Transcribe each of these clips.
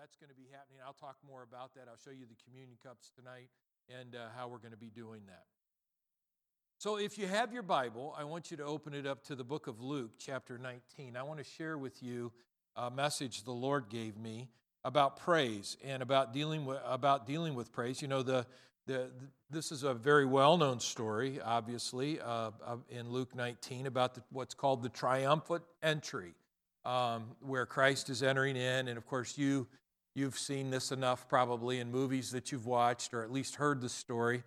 that's going to be happening. I'll talk more about that. I'll show you the communion cups tonight and uh, how we're going to be doing that. So, if you have your Bible, I want you to open it up to the book of Luke, chapter 19. I want to share with you a message the Lord gave me about praise and about dealing with, about dealing with praise. You know, the, the, this is a very well known story, obviously, uh, in Luke 19 about the, what's called the triumphant entry, um, where Christ is entering in. And of course, you, you've seen this enough probably in movies that you've watched, or at least heard the story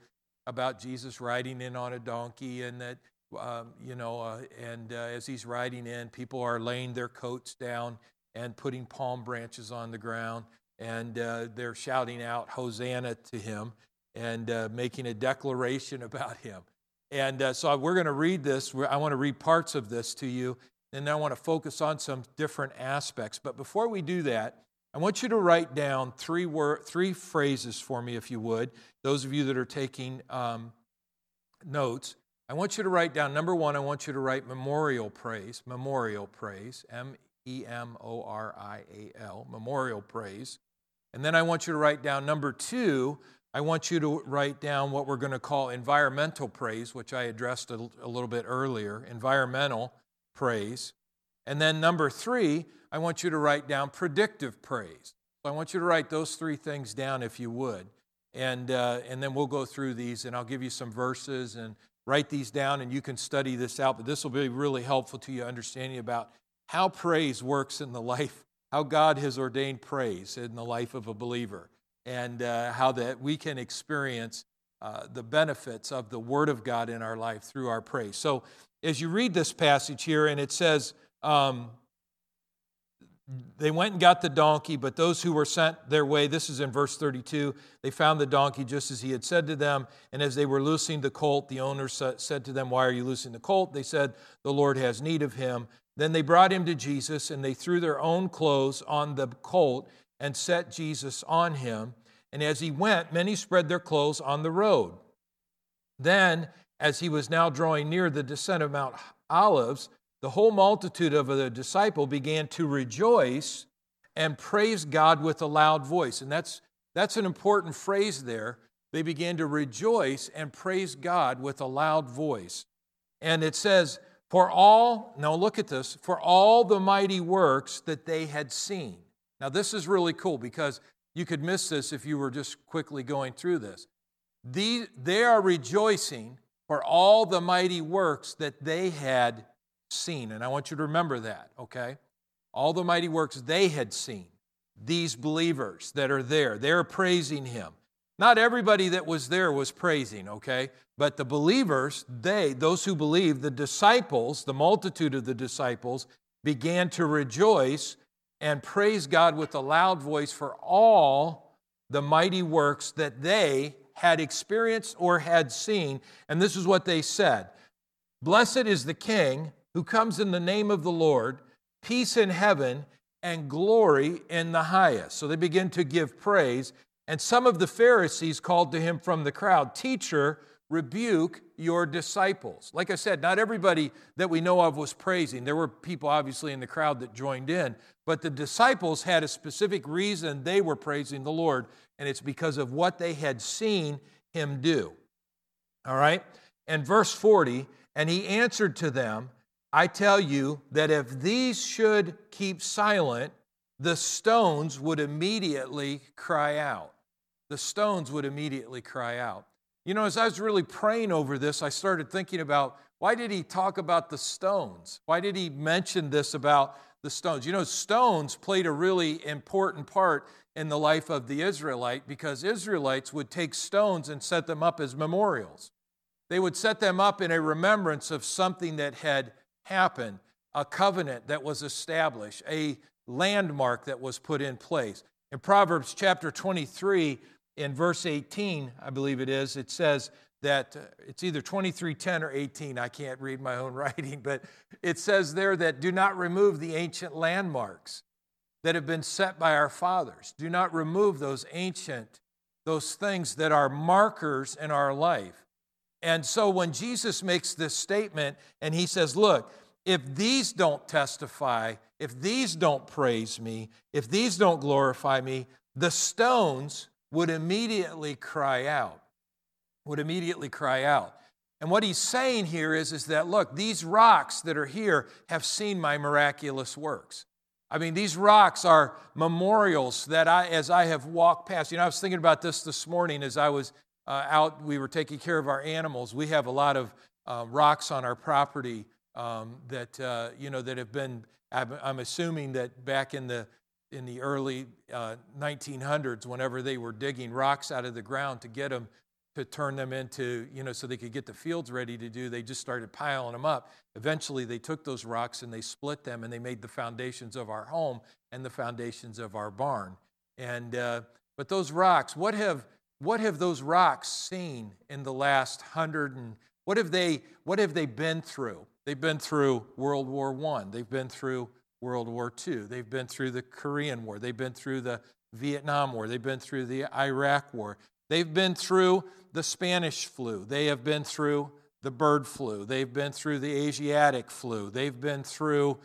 about Jesus riding in on a donkey, and that, um, you know, uh, and uh, as he's riding in, people are laying their coats down and putting palm branches on the ground, and uh, they're shouting out, Hosanna to him, and uh, making a declaration about him. And uh, so we're going to read this. I want to read parts of this to you, and I want to focus on some different aspects. But before we do that, I want you to write down three, word, three phrases for me, if you would. Those of you that are taking um, notes, I want you to write down number one, I want you to write memorial praise, memorial praise, M E M O R I A L, memorial praise. And then I want you to write down number two, I want you to write down what we're going to call environmental praise, which I addressed a, a little bit earlier, environmental praise. And then number three, I want you to write down predictive praise. So I want you to write those three things down if you would. And, uh, and then we'll go through these and I'll give you some verses and write these down and you can study this out. But this will be really helpful to you understanding about how praise works in the life, how God has ordained praise in the life of a believer, and uh, how that we can experience uh, the benefits of the Word of God in our life through our praise. So as you read this passage here, and it says, um, they went and got the donkey, but those who were sent their way, this is in verse 32, they found the donkey just as he had said to them. And as they were loosing the colt, the owner said to them, Why are you loosing the colt? They said, The Lord has need of him. Then they brought him to Jesus, and they threw their own clothes on the colt and set Jesus on him. And as he went, many spread their clothes on the road. Then, as he was now drawing near the descent of Mount Olives, the whole multitude of the disciple began to rejoice and praise God with a loud voice. And that's, that's an important phrase there. They began to rejoice and praise God with a loud voice. And it says, For all, now look at this, for all the mighty works that they had seen. Now, this is really cool because you could miss this if you were just quickly going through this. The, they are rejoicing for all the mighty works that they had seen. And I want you to remember that, okay? All the mighty works they had seen. These believers that are there, they're praising him. Not everybody that was there was praising, okay? But the believers, they, those who believed, the disciples, the multitude of the disciples, began to rejoice and praise God with a loud voice for all the mighty works that they had experienced or had seen. And this is what they said Blessed is the King who comes in the name of the Lord, peace in heaven and glory in the highest. So they begin to give praise. And some of the Pharisees called to him from the crowd, Teacher, rebuke your disciples. Like I said, not everybody that we know of was praising. There were people obviously in the crowd that joined in, but the disciples had a specific reason they were praising the Lord, and it's because of what they had seen him do. All right? And verse 40, and he answered to them, I tell you that if these should keep silent, the stones would immediately cry out. The stones would immediately cry out. You know, as I was really praying over this, I started thinking about why did he talk about the stones? Why did he mention this about the stones? You know, stones played a really important part in the life of the Israelite because Israelites would take stones and set them up as memorials. They would set them up in a remembrance of something that had happened, a covenant that was established, a landmark that was put in place. In Proverbs chapter 23, in verse 18, I believe it is, it says that uh, it's either 23:10 or 18. I can't read my own writing, but it says there that do not remove the ancient landmarks that have been set by our fathers. Do not remove those ancient, those things that are markers in our life. And so when Jesus makes this statement and he says, Look, if these don't testify, if these don't praise me, if these don't glorify me, the stones would immediately cry out. Would immediately cry out. And what he's saying here is, is that, look, these rocks that are here have seen my miraculous works. I mean, these rocks are memorials that I, as I have walked past, you know, I was thinking about this this morning as I was uh, out, we were taking care of our animals. We have a lot of uh, rocks on our property um, that, uh, you know, that have been, I'm, I'm, assuming that back in the, in the early 1900s, uh, whenever they were digging rocks out of the ground to get them to turn them into, you know, so they could get the fields ready to do, they just started piling them up. Eventually, they took those rocks and they split them and they made the foundations of our home and the foundations of our barn. And, uh, but those rocks, what have, what have those rocks seen in the last hundred and what have they, what have they been through? They've been through World War I, they've been through World War II, they've been through the Korean War, they've been through the Vietnam War, they've been through the Iraq War, they've been through the Spanish flu. They have been through the bird flu. They've been through the Asiatic flu. They've been through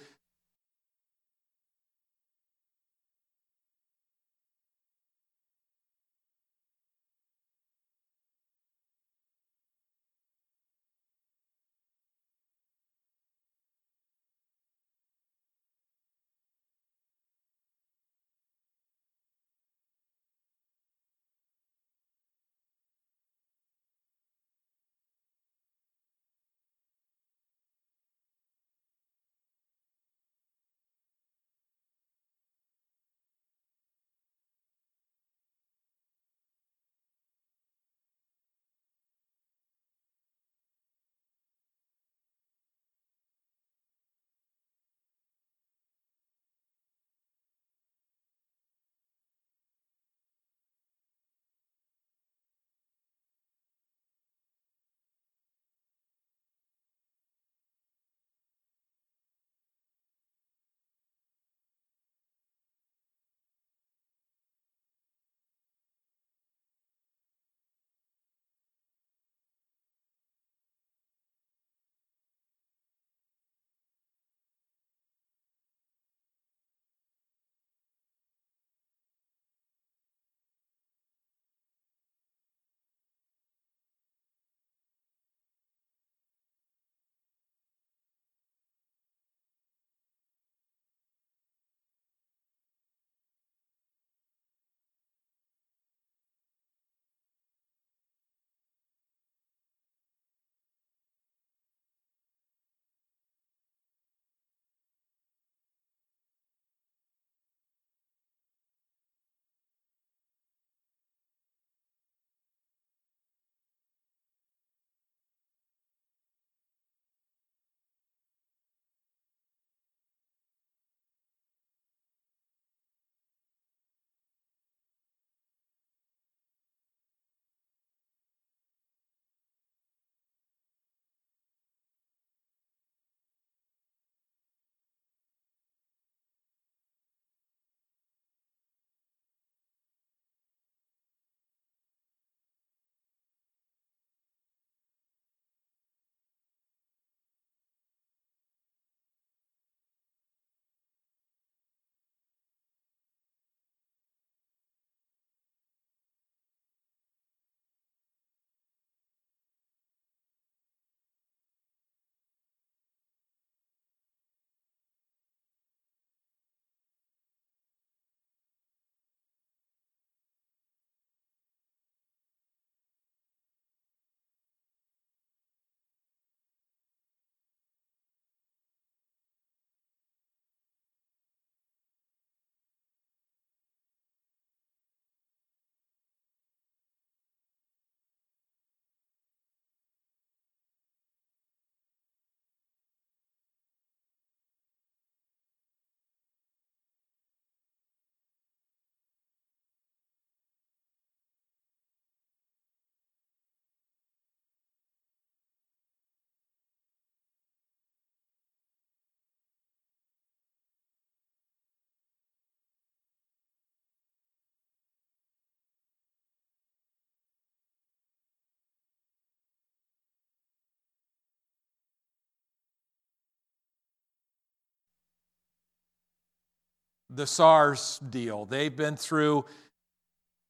the SARS deal. They've been through,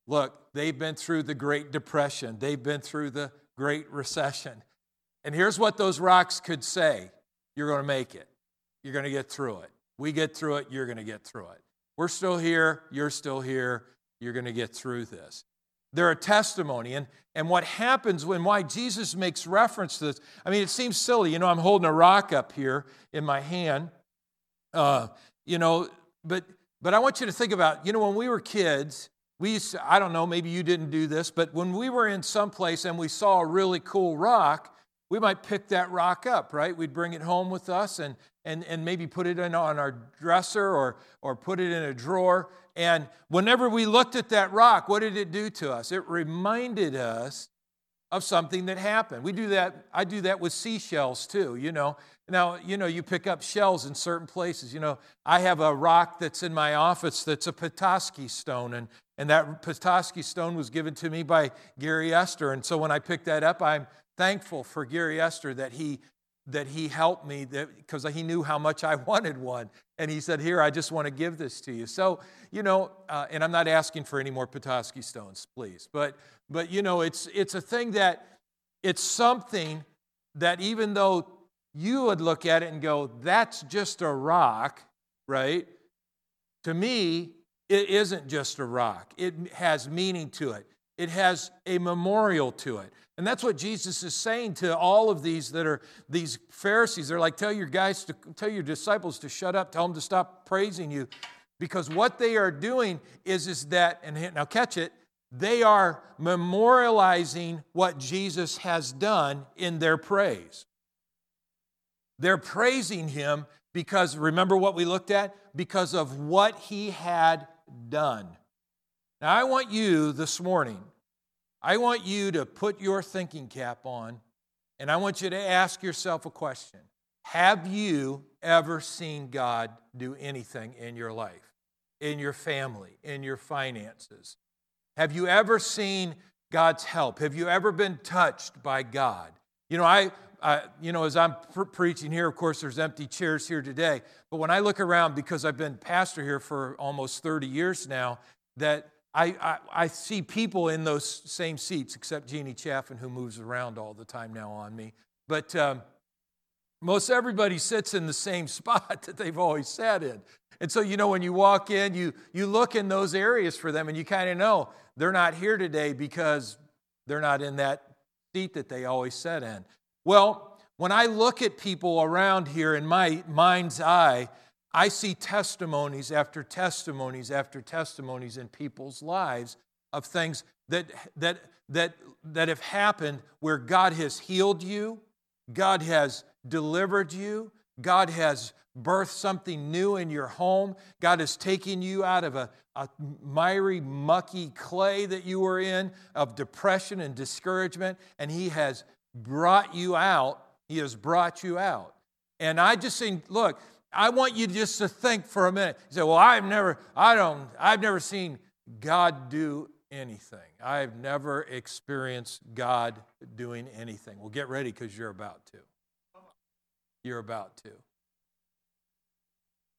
look, they've been through the Great Depression. They've been through the Great Recession. And here's what those rocks could say You're going to make it. You're going to get through it. We get through it, you're going to get through it. We're still here, you're still here, you're going to get through this. They're a testimony. And, and what happens when why Jesus makes reference to this, I mean, it seems silly. You know, I'm holding a rock up here in my hand. Uh, you know, but but I want you to think about, you know, when we were kids, we used to, I don't know, maybe you didn't do this, but when we were in some place and we saw a really cool rock, we might pick that rock up, right? We'd bring it home with us and, and, and maybe put it in on our dresser or, or put it in a drawer. And whenever we looked at that rock, what did it do to us? It reminded us of something that happened. We do that, I do that with seashells too, you know. Now, you know, you pick up shells in certain places. You know, I have a rock that's in my office that's a Petoskey stone, and, and that Petoskey stone was given to me by Gary Esther. And so when I picked that up, I'm thankful for Gary Esther that he that he helped me because he knew how much I wanted one. And he said, Here, I just want to give this to you. So, you know, uh, and I'm not asking for any more Petoskey stones, please. But, but you know, it's, it's a thing that it's something that even though you would look at it and go, That's just a rock, right? To me, it isn't just a rock, it has meaning to it, it has a memorial to it. And that's what Jesus is saying to all of these that are these Pharisees. They're like, tell your guys to tell your disciples to shut up, tell them to stop praising you. Because what they are doing is, is that, and now catch it, they are memorializing what Jesus has done in their praise. They're praising him because, remember what we looked at? Because of what he had done. Now, I want you this morning I want you to put your thinking cap on and I want you to ask yourself a question Have you ever seen God do anything in your life, in your family, in your finances? Have you ever seen God's help? Have you ever been touched by God? You know, I, you know, as I'm pre- preaching here, of course, there's empty chairs here today. But when I look around, because I've been pastor here for almost 30 years now, that I, I, see people in those same seats, except Jeannie Chaffin, who moves around all the time now on me. But um, most everybody sits in the same spot that they've always sat in. And so, you know, when you walk in, you, you look in those areas for them, and you kind of know they're not here today because they're not in that seat that they always sat in. Well, when I look at people around here in my mind's eye, I see testimonies after testimonies after testimonies in people's lives of things that, that, that, that have happened where God has healed you, God has delivered you, God has birthed something new in your home, God has taken you out of a, a miry, mucky clay that you were in of depression and discouragement, and He has brought you out. He has brought you out. And I just think, look, I want you just to think for a minute. You say, well, I've never, I don't, I've never seen God do anything. I've never experienced God doing anything. Well, get ready because you're about to. You're about to.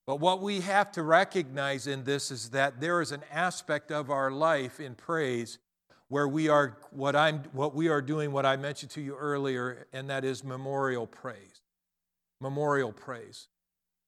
But what we have to recognize in this is that there is an aspect of our life in praise where we are what I'm what we are doing what I mentioned to you earlier and that is memorial praise. Memorial praise.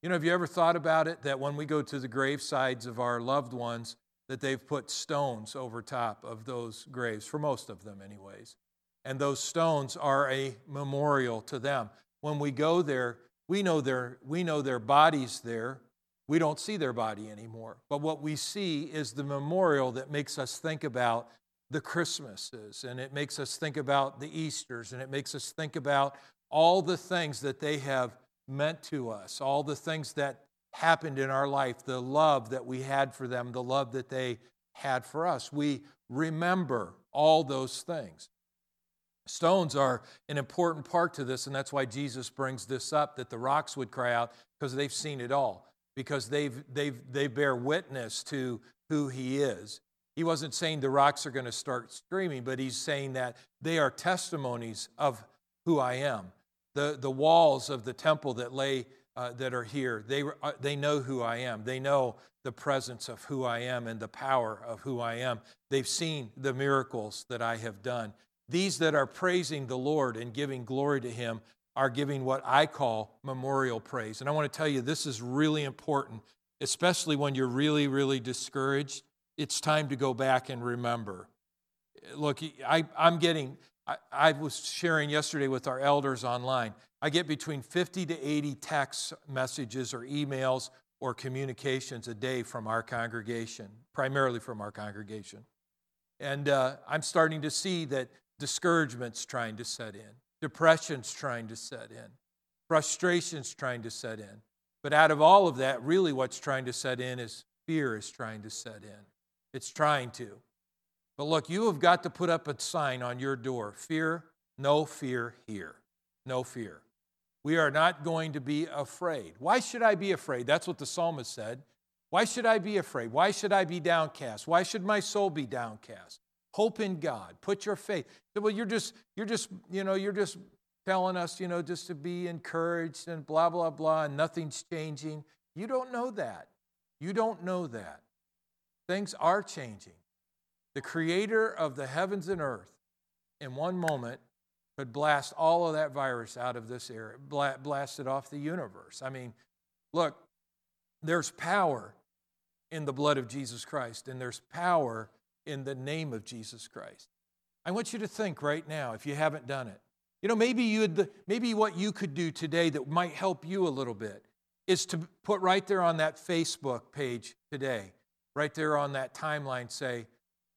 You know, have you ever thought about it that when we go to the gravesides of our loved ones, that they've put stones over top of those graves, for most of them, anyways. And those stones are a memorial to them. When we go there, we know their, we know their bodies there. We don't see their body anymore. But what we see is the memorial that makes us think about the Christmases, and it makes us think about the Easters, and it makes us think about all the things that they have meant to us, all the things that happened in our life, the love that we had for them, the love that they had for us. We remember all those things. Stones are an important part to this, and that's why Jesus brings this up that the rocks would cry out because they've seen it all, because they've, they've, they bear witness to who He is. He wasn't saying the rocks are going to start screaming, but He's saying that they are testimonies of who I am the, the walls of the temple that lay uh, that are here, they, uh, they know who I am. They know the presence of who I am and the power of who I am. They've seen the miracles that I have done. These that are praising the Lord and giving glory to Him are giving what I call memorial praise. And I want to tell you, this is really important, especially when you're really, really discouraged. It's time to go back and remember. Look, I, am getting, I, I was sharing yesterday with our elders online. I get between 50 to 80 text messages or emails or communications a day from our congregation, primarily from our congregation. And uh, I'm starting to see that discouragement's trying to set in, depression's trying to set in, frustration's trying to set in. But out of all of that, really what's trying to set in is fear is trying to set in. It's trying to. But look, you have got to put up a sign on your door fear, no fear here. No fear. We are not going to be afraid. Why should I be afraid? That's what the psalmist said. Why should I be afraid? Why should I be downcast? Why should my soul be downcast? Hope in God. Put your faith. Well, you're just, you're just, you know, you're just telling us, you know, just to be encouraged and blah, blah, blah, and nothing's changing. You don't know that. You don't know that. Things are changing. The creator of the heavens and earth, in one moment, could blast all of that virus out of this area, blast it off the universe. I mean, look, there's power in the blood of Jesus Christ, and there's power in the name of Jesus Christ. I want you to think right now, if you haven't done it. You know, maybe you would, maybe what you could do today that might help you a little bit is to put right there on that Facebook page today, right there on that timeline, say,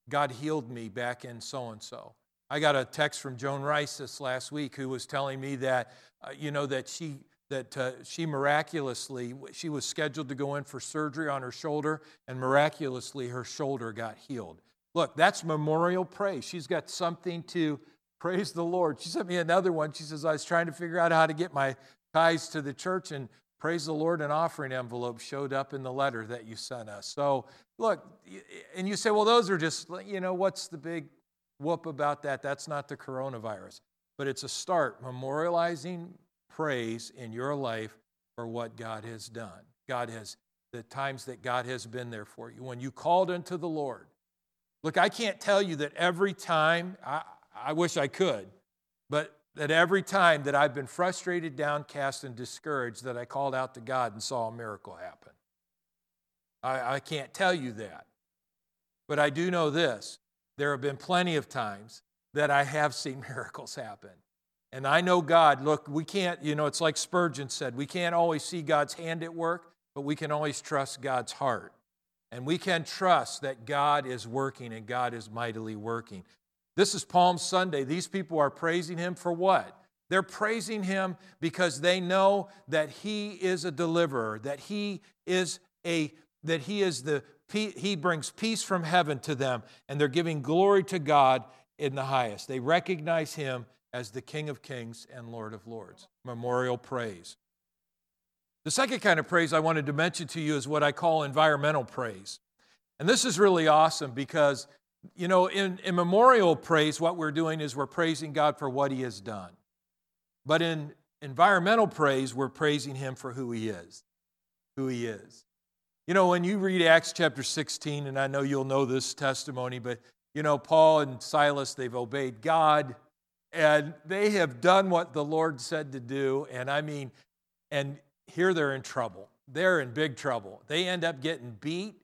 God healed me back in so and so. I got a text from Joan Rice this last week who was telling me that, uh, you know, that she that uh, she miraculously she was scheduled to go in for surgery on her shoulder and miraculously her shoulder got healed. Look that's memorial praise. She's got something to praise the lord. She sent me another one. She says i was trying to figure out how to get my ties to the church and praise the lord an offering envelope showed up in the letter that you sent us. So look and you say well those are just you know what's the big whoop about that. That's not the coronavirus. But it's a start memorializing praise in your life for what God has done. God has, the times that God has been there for you. When you called unto the Lord. Look, I can't tell you that every time, I, I wish I could, but that every time that I've been frustrated, downcast, and discouraged, that I called out to God and saw a miracle happen. I, I can't tell you that. But I do know this there have been plenty of times that I have seen miracles happen. And I know God, look, we can't, you know, it's like Spurgeon said, we can't always see God's hand at work, but we can always trust God's heart. And we can trust that God is working and God is mightily working. This is Palm Sunday. These people are praising Him for what? They're praising Him because they know that He is a deliverer, that He is a that he is the he brings peace from heaven to them, and they're giving glory to God in the highest. They recognize him as the King of Kings and Lord of Lords. Memorial praise. The second kind of praise I wanted to mention to you is what I call environmental praise. And this is really awesome because, you know, in, in memorial praise, what we're doing is we're praising God for what he has done. But in environmental praise, we're praising him for who he is. Who he is. You know, when you read Acts chapter 16, and I know you'll know this testimony, but you know, Paul and Silas, they've obeyed God and they have done what the Lord said to do. And I mean, and here they're in trouble. They're in big trouble. They end up getting beat.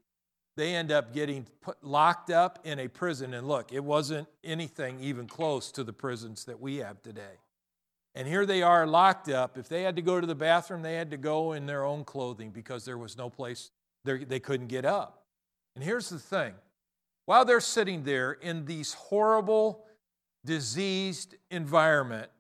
They end up getting put, locked up in a prison. And look, it wasn't anything even close to the prisons that we have today. And here they are locked up. If they had to go to the bathroom, they had to go in their own clothing because there was no place they could not get up. And here's the thing while they're sitting there in these horrible, diseased environment,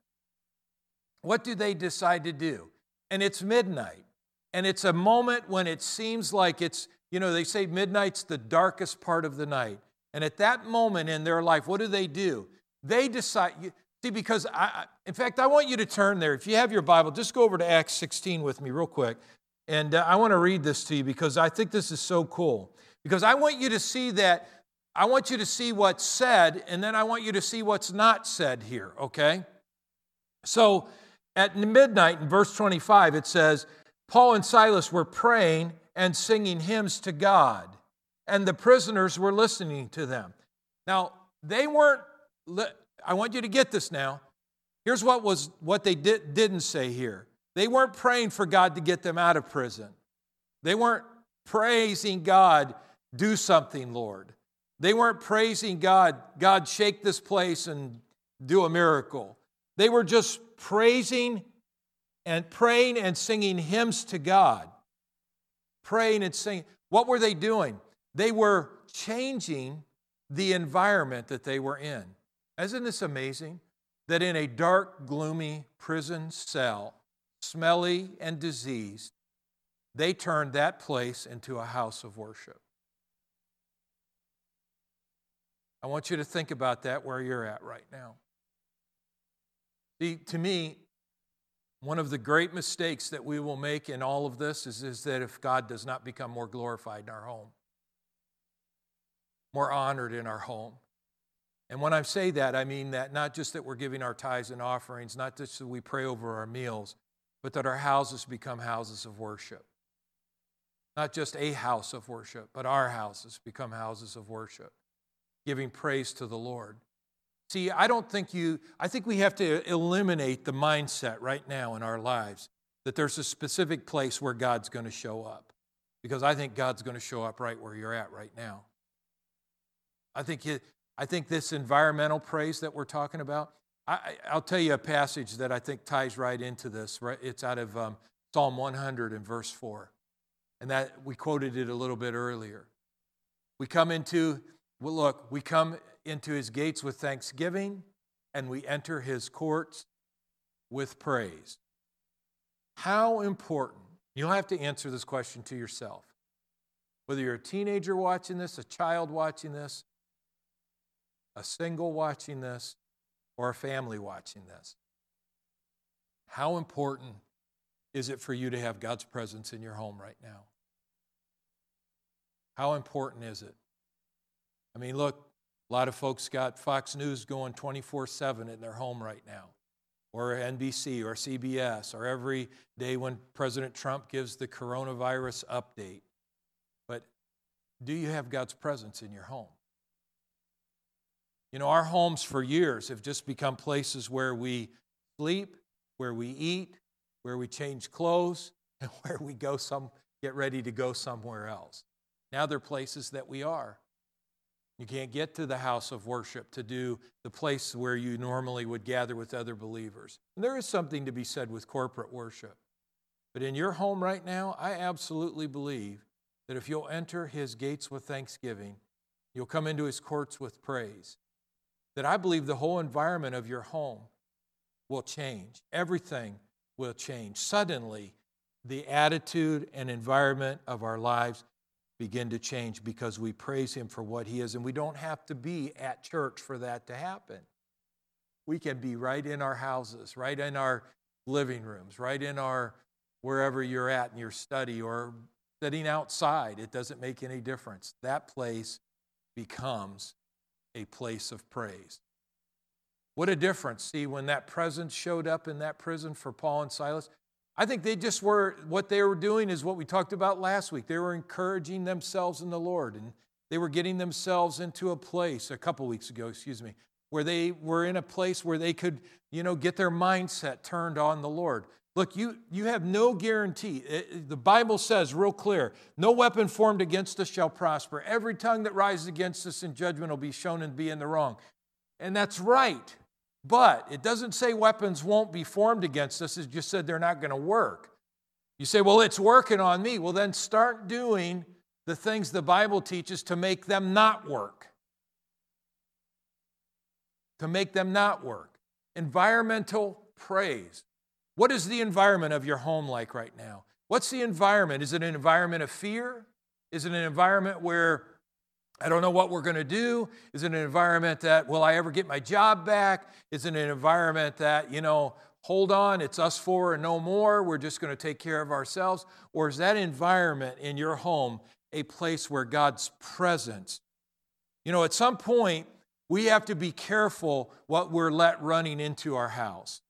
what do they decide to do? And it's midnight. And it's a moment when it seems like it's, you know, they say midnight's the darkest part of the night. And at that moment in their life, what do they do? They decide, you, see, because I, in fact, I want you to turn there. If you have your Bible, just go over to Acts 16 with me, real quick. And uh, I want to read this to you because I think this is so cool. Because I want you to see that, I want you to see what's said, and then I want you to see what's not said here, okay? So at midnight in verse 25, it says, Paul and Silas were praying and singing hymns to God, and the prisoners were listening to them. Now, they weren't, I want you to get this now. Here's what, was, what they did, didn't say here they weren't praying for God to get them out of prison, they weren't praising God, do something, Lord. They weren't praising God, God, shake this place and do a miracle. They were just praising and praying and singing hymns to God. Praying and singing. What were they doing? They were changing the environment that they were in. Isn't this amazing? That in a dark, gloomy prison cell, smelly and diseased, they turned that place into a house of worship. I want you to think about that where you're at right now. See, to me, one of the great mistakes that we will make in all of this is, is that if God does not become more glorified in our home, more honored in our home. And when I say that, I mean that not just that we're giving our tithes and offerings, not just that we pray over our meals, but that our houses become houses of worship. Not just a house of worship, but our houses become houses of worship giving praise to the Lord. See, I don't think you, I think we have to eliminate the mindset right now in our lives that there's a specific place where God's going to show up. Because I think God's going to show up right where you're at right now. I think, I think this environmental praise that we're talking about, I, will tell you a passage that I think ties right into this. Right? It's out of um, Psalm 100 and verse 4. And that we quoted it a little bit earlier. We come into well, look, we come into his gates with thanksgiving and we enter his courts with praise. How important, you'll have to answer this question to yourself. Whether you're a teenager watching this, a child watching this, a single watching this, or a family watching this. How important is it for you to have God's presence in your home right now? How important is it? I mean, look, a lot of folks got Fox News going 24 7 in their home right now, or NBC or CBS, or every day when President Trump gives the coronavirus update. But do you have God's presence in your home? You know, our homes for years have just become places where we sleep, where we eat, where we change clothes, and where we go some get ready to go somewhere else. Now they're places that we are. You can't get to the house of worship to do the place where you normally would gather with other believers. And there is something to be said with corporate worship. But in your home right now, I absolutely believe that if you'll enter his gates with thanksgiving, you'll come into his courts with praise. That I believe the whole environment of your home will change. Everything will change. Suddenly, the attitude and environment of our lives begin to change because we praise Him for what He is. And we don't have to be at church for that to happen. We can be right in our houses, right in our living rooms, right in our wherever you're at in your study or sitting outside. It doesn't make any difference. That place becomes a place of praise. What a difference. See, when that presence showed up in that prison for Paul and Silas, I think they just were, what they were doing is what we talked about last week. They were encouraging themselves in the Lord, and they were getting themselves into a place, a couple weeks ago, excuse me, where they were in a place where they could, you know, get their mindset turned on the Lord. Look, you, you have no guarantee. It, the Bible says real clear no weapon formed against us shall prosper. Every tongue that rises against us in judgment will be shown and be in the wrong. And that's right. But it doesn't say weapons won't be formed against us, it just said they're not going to work. You say, well, it's working on me. Well, then start doing the things the Bible teaches to make them not work. To make them not work. Environmental praise. What is the environment of your home like right now? What's the environment? Is it an environment of fear? Is it an environment where I don't know what we're going to do. Is it an environment that, will I ever get my job back? Is it an environment that, you know, hold on, it's us four and no more, we're just going to take care of ourselves? Or is that environment in your home a place where God's presence? You know, at some point, we have to be careful what we're let running into our house.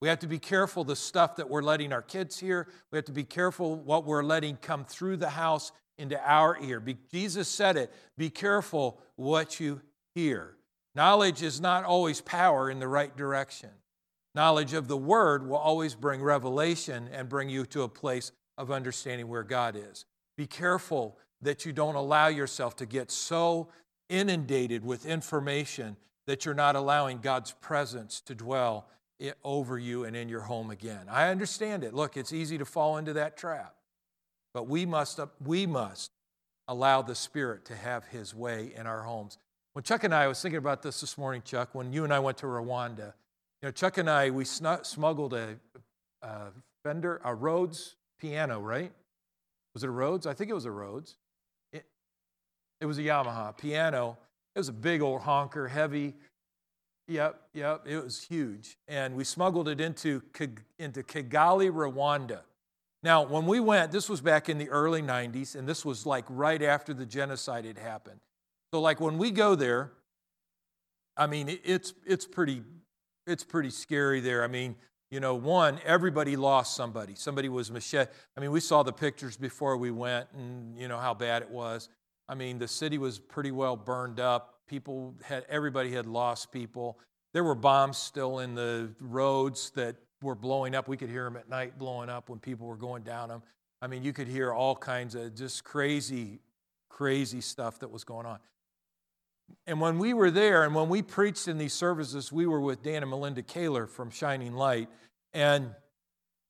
We have to be careful the stuff that we're letting our kids hear. We have to be careful what we're letting come through the house into our ear. Be, Jesus said it be careful what you hear. Knowledge is not always power in the right direction. Knowledge of the word will always bring revelation and bring you to a place of understanding where God is. Be careful that you don't allow yourself to get so inundated with information that you're not allowing God's presence to dwell over you and in your home again. I understand it. Look, it's easy to fall into that trap. But we must, we must allow the Spirit to have His way in our homes. When Chuck and I, I was thinking about this this morning, Chuck, when you and I went to Rwanda, you know, Chuck and I, we smuggled a, a Fender, a Rhodes piano, right? Was it a Rhodes? I think it was a Rhodes. It, it was a Yamaha piano it was a big old honker, heavy. Yep, yep, it was huge. And we smuggled it into, into Kigali, Rwanda. Now, when we went, this was back in the early 90s, and this was like right after the genocide had happened. So, like when we go there, I mean, it's, it's, pretty, it's pretty scary there. I mean, you know, one, everybody lost somebody. Somebody was machete. I mean, we saw the pictures before we went and, you know, how bad it was. I mean, the city was pretty well burned up. People had, everybody had lost people. There were bombs still in the roads that were blowing up. We could hear them at night blowing up when people were going down them. I mean, you could hear all kinds of just crazy, crazy stuff that was going on. And when we were there and when we preached in these services, we were with Dan and Melinda Kaler from Shining Light. And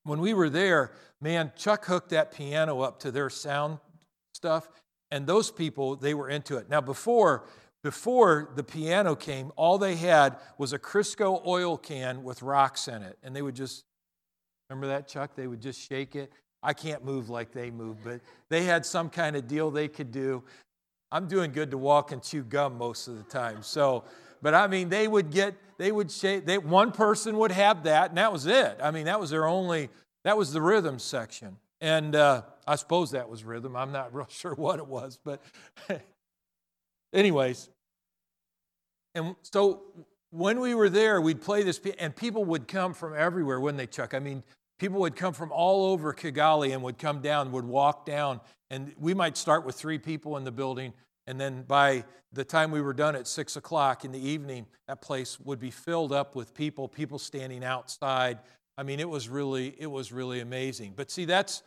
when we were there, man, Chuck hooked that piano up to their sound stuff and those people they were into it now before before the piano came all they had was a crisco oil can with rocks in it. And they would just remember that chuck? They would just shake it. I can't move like they move but they had some kind of deal they could do. I'm doing good to walk and chew gum most of the time. So but i mean they would get they would shake they, one person would have that and that was it. I mean that was their only that was the rhythm section. And uh, I suppose that was rhythm. I'm not real sure what it was, but, anyways. And so when we were there, we'd play this, and people would come from everywhere, wouldn't they, Chuck? I mean, people would come from all over Kigali and would come down, would walk down, and we might start with three people in the building, and then by the time we were done at six o'clock in the evening, that place would be filled up with people, people standing outside. I mean, it was really, it was really amazing. But see, that's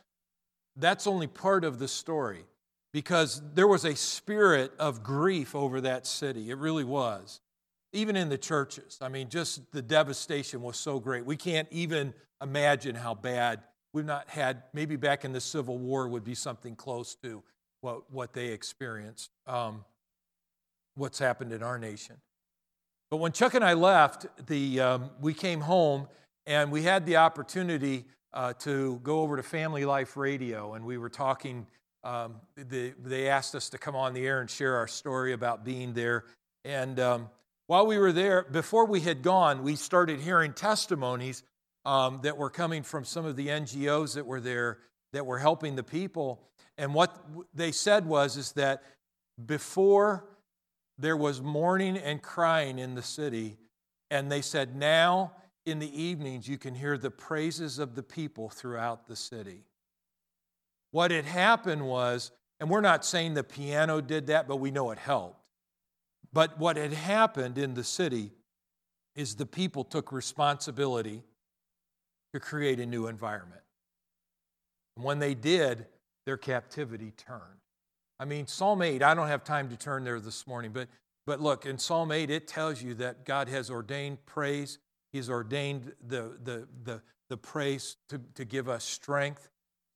that's only part of the story because there was a spirit of grief over that city. It really was. Even in the churches. I mean, just the devastation was so great. We can't even imagine how bad we've not had, maybe back in the Civil War would be something close to what, what they experienced, um, what's happened in our nation. But when Chuck and I left, the, um, we came home and we had the opportunity uh, to go over to Family Life Radio, and we were talking. Um, the, they asked us to come on the air and share our story about being there. And um, while we were there, before we had gone, we started hearing testimonies um, that were coming from some of the NGOs that were there that were helping the people. And what they said was is that before there was mourning and crying in the city, and they said now in the evenings, you can hear the praises of the people throughout the city. What had happened was, and we're not saying the piano did that, but we know it helped. But what had happened in the city is the people took responsibility to create a new environment. And when they did, their captivity turned. I mean, Psalm 8, I don't have time to turn there this morning, but, but look, in Psalm 8, it tells you that God has ordained praise He's ordained the, the, the, the praise to, to give us strength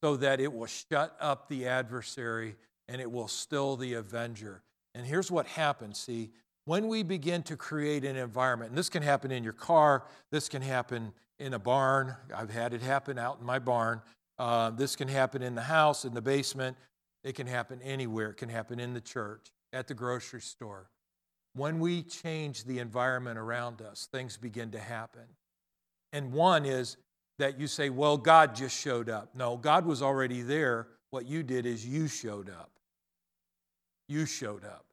so that it will shut up the adversary and it will still the avenger. And here's what happens see, when we begin to create an environment, and this can happen in your car, this can happen in a barn. I've had it happen out in my barn. Uh, this can happen in the house, in the basement. It can happen anywhere. It can happen in the church, at the grocery store. When we change the environment around us, things begin to happen. And one is that you say, well, God just showed up. No, God was already there. What you did is you showed up. You showed up.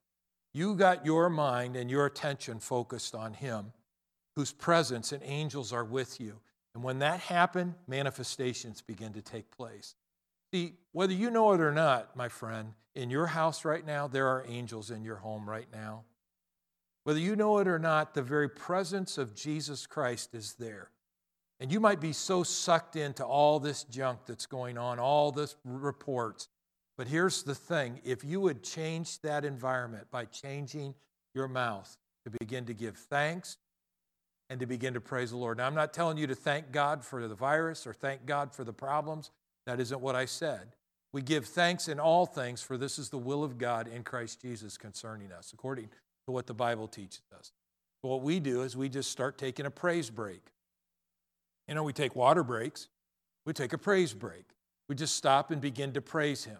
You got your mind and your attention focused on Him, whose presence and angels are with you. And when that happened, manifestations begin to take place. See, whether you know it or not, my friend, in your house right now, there are angels in your home right now. Whether you know it or not, the very presence of Jesus Christ is there. And you might be so sucked into all this junk that's going on, all this reports. But here's the thing if you would change that environment by changing your mouth to begin to give thanks and to begin to praise the Lord. Now, I'm not telling you to thank God for the virus or thank God for the problems. That isn't what I said. We give thanks in all things, for this is the will of God in Christ Jesus concerning us, according to what the Bible teaches us. what we do is we just start taking a praise break. You know, we take water breaks, we take a praise break. We just stop and begin to praise Him.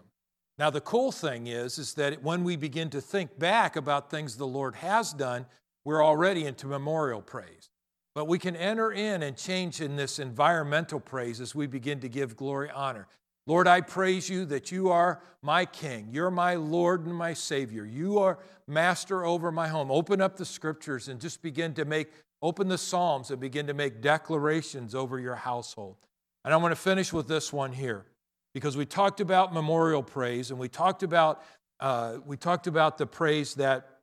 Now, the cool thing is, is that when we begin to think back about things the Lord has done, we're already into memorial praise. But we can enter in and change in this environmental praise as we begin to give glory, honor. Lord, I praise you that you are my King. You're my Lord and my Savior. You are master over my home. Open up the scriptures and just begin to make, open the Psalms and begin to make declarations over your household. And I want to finish with this one here because we talked about memorial praise and we talked about, uh, we talked about the praise that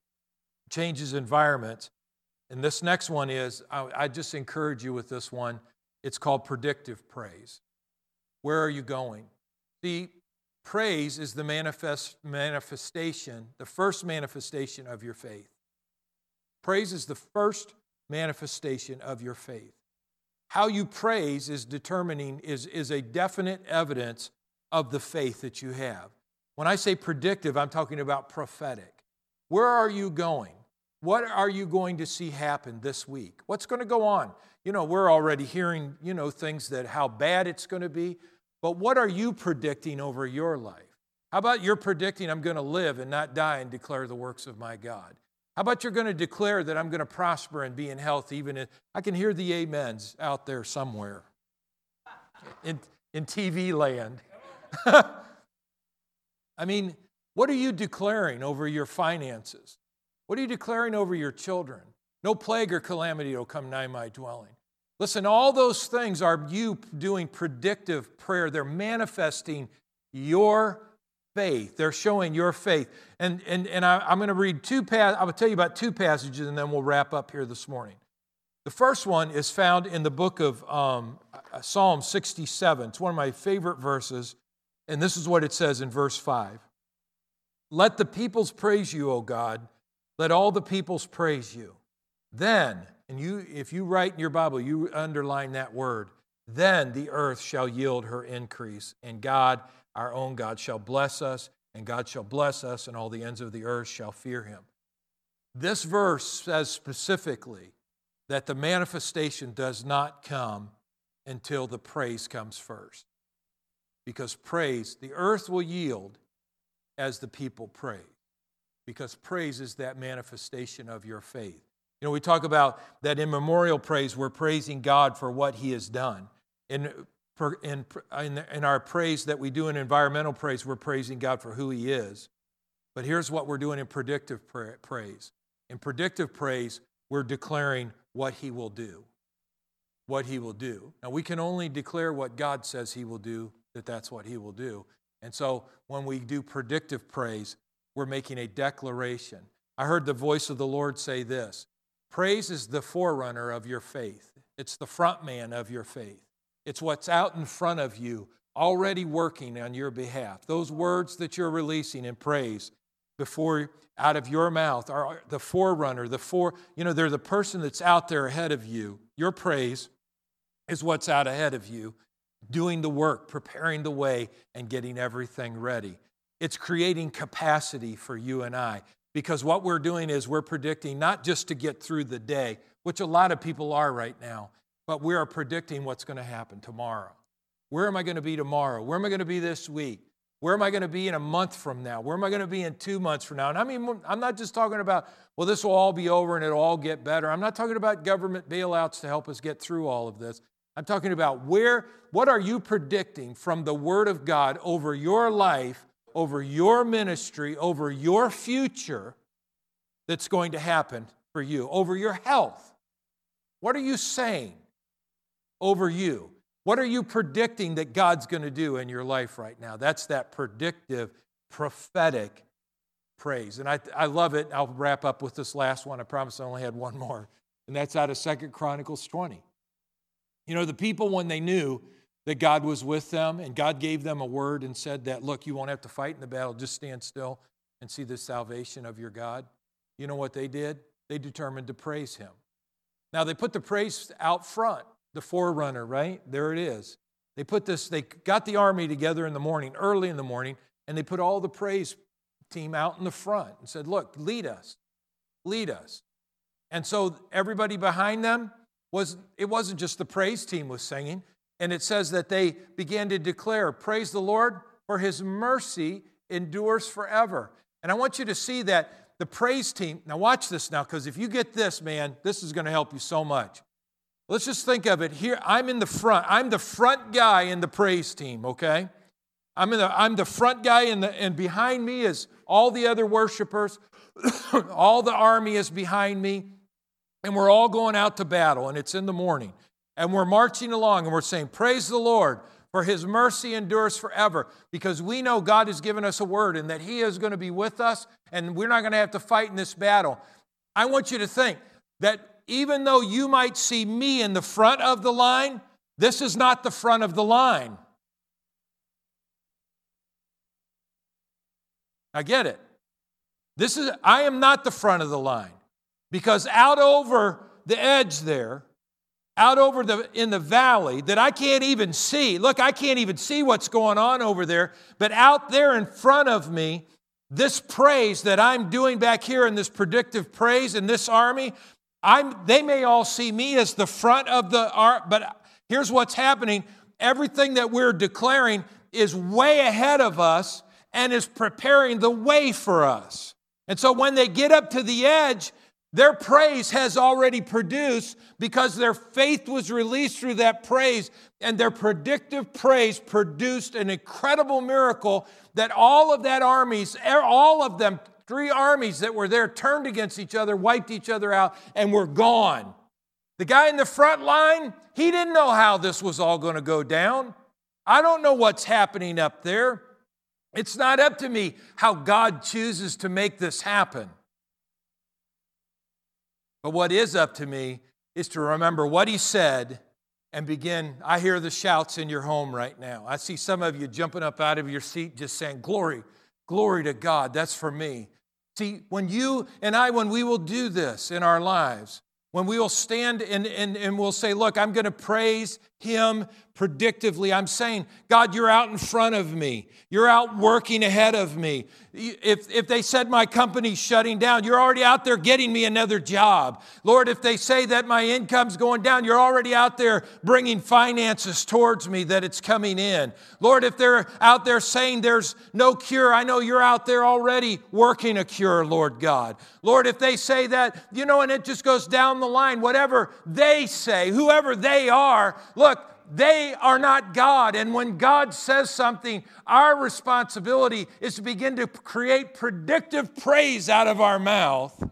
changes environments. And this next one is, I, I just encourage you with this one. It's called predictive praise. Where are you going? See, praise is the manifest, manifestation, the first manifestation of your faith. Praise is the first manifestation of your faith. How you praise is determining, is, is a definite evidence of the faith that you have. When I say predictive, I'm talking about prophetic. Where are you going? What are you going to see happen this week? What's going to go on? You know, we're already hearing, you know, things that how bad it's going to be, but what are you predicting over your life? How about you're predicting I'm going to live and not die and declare the works of my God? How about you're going to declare that I'm going to prosper and be in health even if I can hear the amens out there somewhere in, in TV land. I mean, what are you declaring over your finances? What are you declaring over your children? No plague or calamity will come nigh my dwelling. Listen, all those things are you doing predictive prayer. They're manifesting your faith. They're showing your faith. And, and, and I, am going to read two, pas- I will tell you about two passages and then we'll wrap up here this morning. The first one is found in the book of um, Psalm 67. It's one of my favorite verses. And this is what it says in verse 5 Let the peoples praise you, O God. Let all the peoples praise you. Then, and you, if you write in your Bible, you underline that word, then the earth shall yield her increase, and God, our own God, shall bless us, and God shall bless us, and all the ends of the earth shall fear him. This verse says specifically that the manifestation does not come until the praise comes first. Because praise, the earth will yield as the people praise because praise is that manifestation of your faith. You know, we talk about that in memorial praise, we're praising God for what He has done. In, in, in, our praise that we do in environmental praise, we're praising God for who He is. But here's what we're doing in predictive praise. In predictive praise, we're declaring what He will do. What He will do. Now, we can only declare what God says He will do, that that's what He will do. And so when we do predictive praise, we're making a declaration. I heard the voice of the Lord say this Praise is the forerunner of your faith, it's the front man of your faith. It's what's out in front of you, already working on your behalf. Those words that you're releasing in praise before out of your mouth are the forerunner, the for, you know, they're the person that's out there ahead of you. Your praise is what's out ahead of you, doing the work, preparing the way, and getting everything ready. It's creating capacity for you and I. Because what we're doing is we're predicting not just to get through the day, which a lot of people are right now, but we are predicting what's going to happen tomorrow. Where am I going to be tomorrow? Where am I going to be this week? Where am I going to be in a month from now? Where am I going to be in two months from now? And I mean, I'm not just talking about, well, this will all be over and it'll all get better. I'm not talking about government bailouts to help us get through all of this. I'm talking about where, what are you predicting from the Word of God over your life over your ministry, over your future that's going to happen for you, over your health. What are you saying? Over you? What are you predicting that God's going to do in your life right now? That's that predictive, prophetic praise. And I, I love it. I'll wrap up with this last one. I promise I only had one more. And that's out of Second Chronicles 20. You know, the people, when they knew that God was with them and God gave them a word and said that, look, you won't have to fight in the battle, just stand still and see the salvation of your God. You know what they did? They determined to praise Him. Now, they put the praise out front, the forerunner, right? There it is. They put this, they got the army together in the morning, early in the morning, and they put all the praise team out in the front and said, Look, lead us, lead us. And so everybody behind them was, it wasn't just the praise team was singing. And it says that they began to declare, Praise the Lord, for his mercy endures forever. And I want you to see that the praise team, now watch this now, because if you get this, man, this is going to help you so much. Let's just think of it here. I'm in the front. I'm the front guy in the praise team, okay? I'm, in the, I'm the front guy, in the, and behind me is all the other worshipers. all the army is behind me. And we're all going out to battle, and it's in the morning. And we're marching along, and we're saying, Praise the Lord, for his mercy endures forever. Because we know God has given us a word and that he is going to be with us, and we're not going to have to fight in this battle. I want you to think that even though you might see me in the front of the line, this is not the front of the line. I get it. This is I am not the front of the line because out over the edge there, out over the in the valley that I can't even see. Look, I can't even see what's going on over there, but out there in front of me, this praise that I'm doing back here in this predictive praise in this army, I'm they may all see me as the front of the arm, but here's what's happening. Everything that we're declaring is way ahead of us and is preparing the way for us. And so when they get up to the edge, their praise has already produced because their faith was released through that praise, and their predictive praise produced an incredible miracle that all of that armies, all of them, three armies that were there, turned against each other, wiped each other out, and were gone. The guy in the front line, he didn't know how this was all going to go down. I don't know what's happening up there. It's not up to me how God chooses to make this happen. But what is up to me is to remember what He said and begin. I hear the shouts in your home right now. I see some of you jumping up out of your seat just saying, Glory, glory to God. That's for me. See, when you and I, when we will do this in our lives, when we will stand and, and, and we'll say, Look, I'm going to praise Him predictively. I'm saying, God, you're out in front of me. You're out working ahead of me. If, if they said my company's shutting down, you're already out there getting me another job. Lord, if they say that my income's going down, you're already out there bringing finances towards me that it's coming in. Lord, if they're out there saying there's no cure, I know you're out there already working a cure, Lord God. Lord, if they say that, you know, and it just goes down the line, whatever they say, whoever they are, look, they are not God. And when God says something, our responsibility is to begin to create predictive praise out of our mouth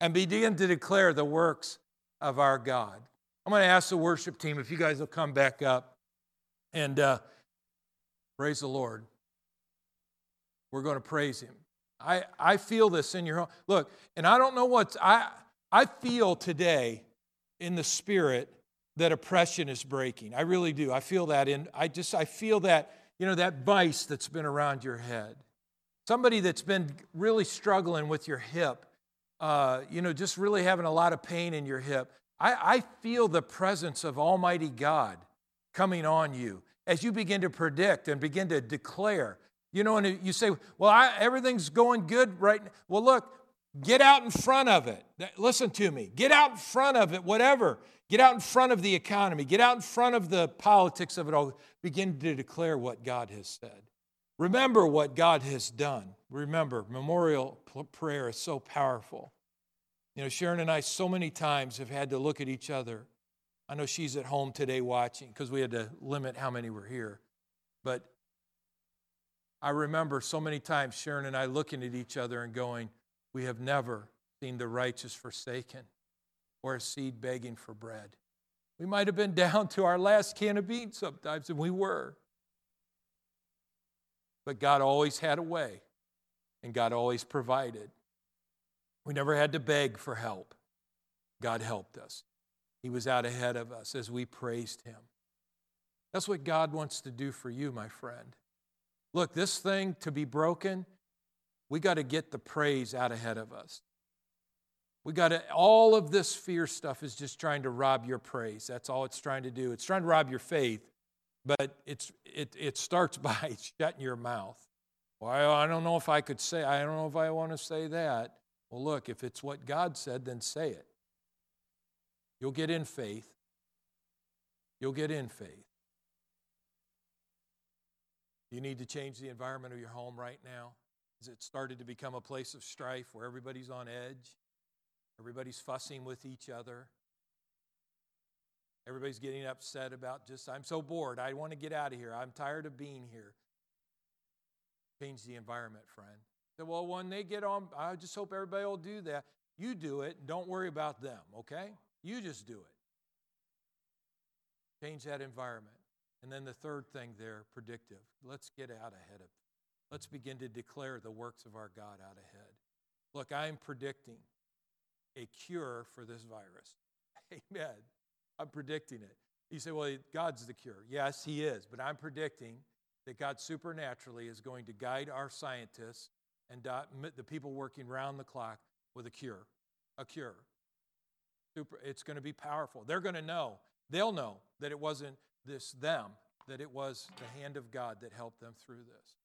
and begin to declare the works of our God. I'm going to ask the worship team if you guys will come back up and uh, praise the Lord. We're going to praise Him. I, I feel this in your home. Look, and I don't know what I I feel today in the spirit that oppression is breaking. I really do. I feel that in I just I feel that, you know, that vice that's been around your head. Somebody that's been really struggling with your hip, uh, you know, just really having a lot of pain in your hip. I, I feel the presence of Almighty God coming on you as you begin to predict and begin to declare. You know, and you say, well, I, everything's going good right now. Well, look, get out in front of it. Listen to me. Get out in front of it, whatever. Get out in front of the economy. Get out in front of the politics of it all. Begin to declare what God has said. Remember what God has done. Remember, memorial prayer is so powerful. You know, Sharon and I so many times have had to look at each other. I know she's at home today watching because we had to limit how many were here. But I remember so many times Sharon and I looking at each other and going, We have never seen the righteous forsaken or a seed begging for bread. We might have been down to our last can of beans sometimes, and we were. But God always had a way, and God always provided. We never had to beg for help. God helped us. He was out ahead of us as we praised Him. That's what God wants to do for you, my friend. Look, this thing to be broken, we got to get the praise out ahead of us. We got to, all of this fear stuff is just trying to rob your praise. That's all it's trying to do. It's trying to rob your faith, but it's, it, it starts by shutting your mouth. Well, I don't know if I could say, I don't know if I want to say that. Well, look, if it's what God said, then say it. You'll get in faith. You'll get in faith. You need to change the environment of your home right now. Has it started to become a place of strife where everybody's on edge? Everybody's fussing with each other. Everybody's getting upset about just, I'm so bored. I want to get out of here. I'm tired of being here. Change the environment, friend. So, well, when they get on, I just hope everybody will do that. You do it. Don't worry about them, okay? You just do it. Change that environment. And then the third thing there, predictive. Let's get out ahead of. Let's begin to declare the works of our God out ahead. Look, I'm predicting a cure for this virus. Amen. I'm predicting it. You say, well, God's the cure. Yes, He is. But I'm predicting that God supernaturally is going to guide our scientists and the people working round the clock with a cure. A cure. Super, it's going to be powerful. They're going to know. They'll know that it wasn't this them, that it was the hand of God that helped them through this.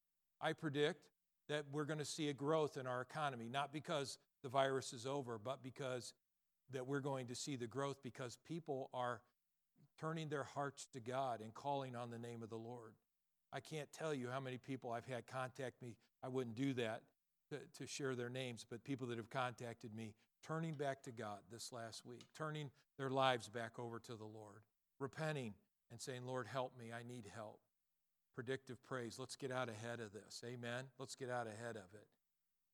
I predict that we're going to see a growth in our economy, not because the virus is over, but because that we're going to see the growth because people are turning their hearts to God and calling on the name of the Lord. I can't tell you how many people I've had contact me. I wouldn't do that to, to share their names, but people that have contacted me turning back to God this last week, turning their lives back over to the Lord, repenting and saying, Lord, help me. I need help. Predictive praise. Let's get out ahead of this. Amen. Let's get out ahead of it.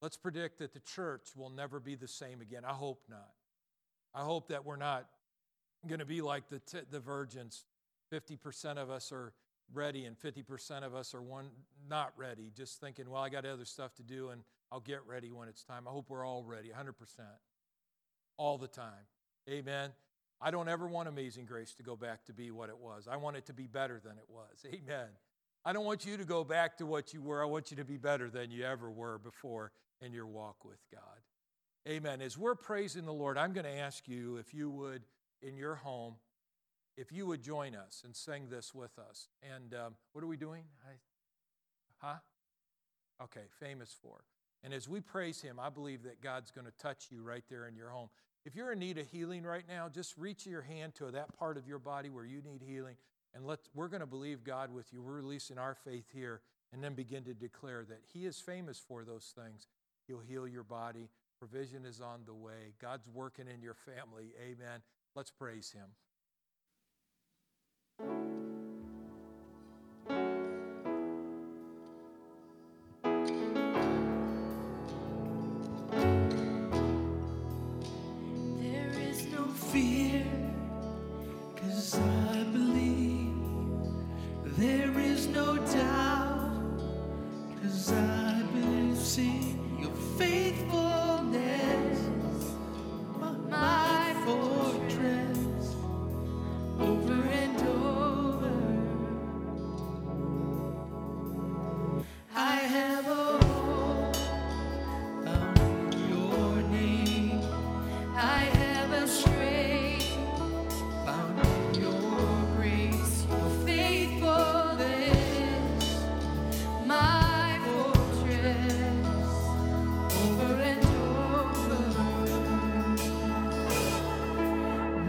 Let's predict that the church will never be the same again. I hope not. I hope that we're not going to be like the, t- the virgins. 50% of us are ready and 50% of us are one not ready, just thinking, well, I got other stuff to do and I'll get ready when it's time. I hope we're all ready, 100%, all the time. Amen. I don't ever want Amazing Grace to go back to be what it was. I want it to be better than it was. Amen. I don't want you to go back to what you were. I want you to be better than you ever were before in your walk with God. Amen. As we're praising the Lord, I'm going to ask you if you would, in your home, if you would join us and sing this with us. And um, what are we doing? I, huh? Okay, famous for. And as we praise Him, I believe that God's going to touch you right there in your home. If you're in need of healing right now, just reach your hand to that part of your body where you need healing, and let's, we're going to believe God with you. We're releasing our faith here, and then begin to declare that He is famous for those things. He'll heal your body. Provision is on the way. God's working in your family. Amen. Let's praise Him.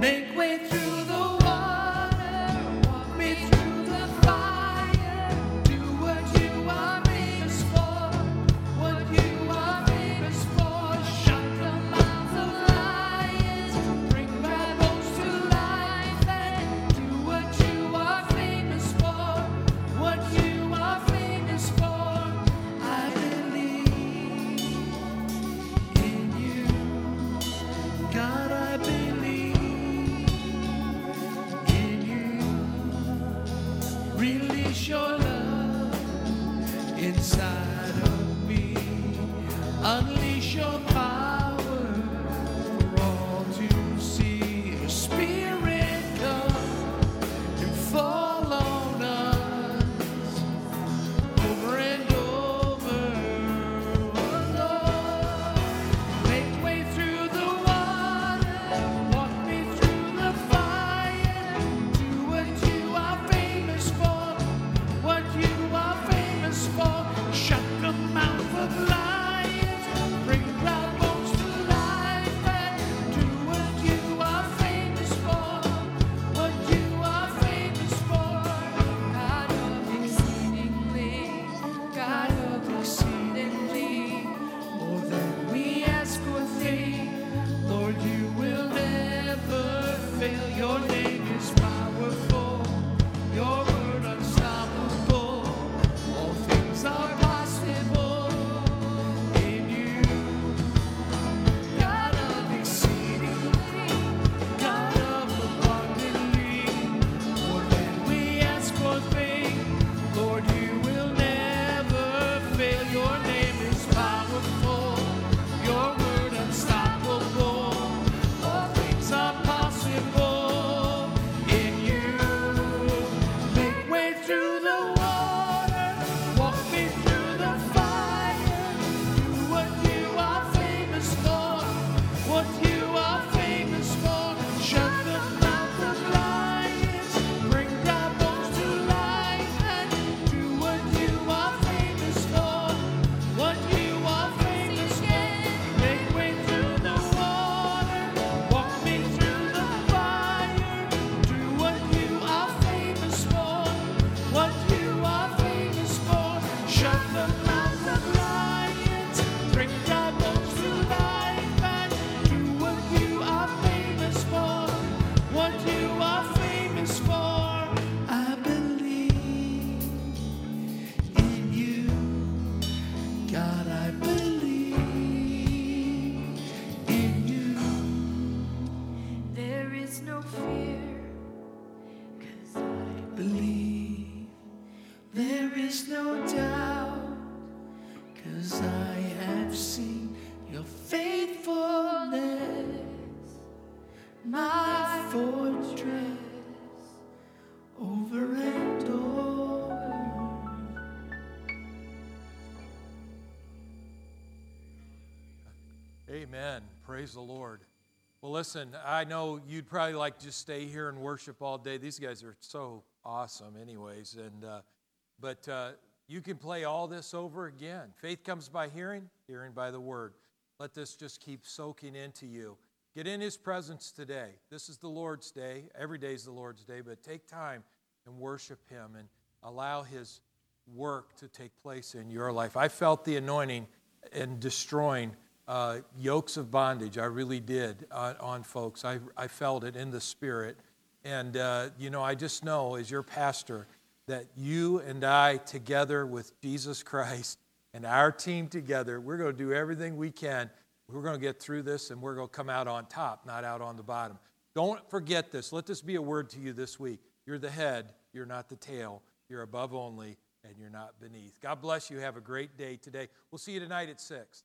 Make way through. The Lord. Well, listen, I know you'd probably like to just stay here and worship all day. These guys are so awesome, anyways. And uh, but uh, you can play all this over again. Faith comes by hearing, hearing by the word. Let this just keep soaking into you. Get in His presence today. This is the Lord's day. Every day is the Lord's day, but take time and worship Him and allow His work to take place in your life. I felt the anointing and destroying uh, yokes of bondage. I really did uh, on folks. I, I felt it in the spirit. And, uh, you know, I just know as your pastor that you and I, together with Jesus Christ and our team together, we're going to do everything we can. We're going to get through this and we're going to come out on top, not out on the bottom. Don't forget this. Let this be a word to you this week. You're the head, you're not the tail. You're above only, and you're not beneath. God bless you. Have a great day today. We'll see you tonight at 6.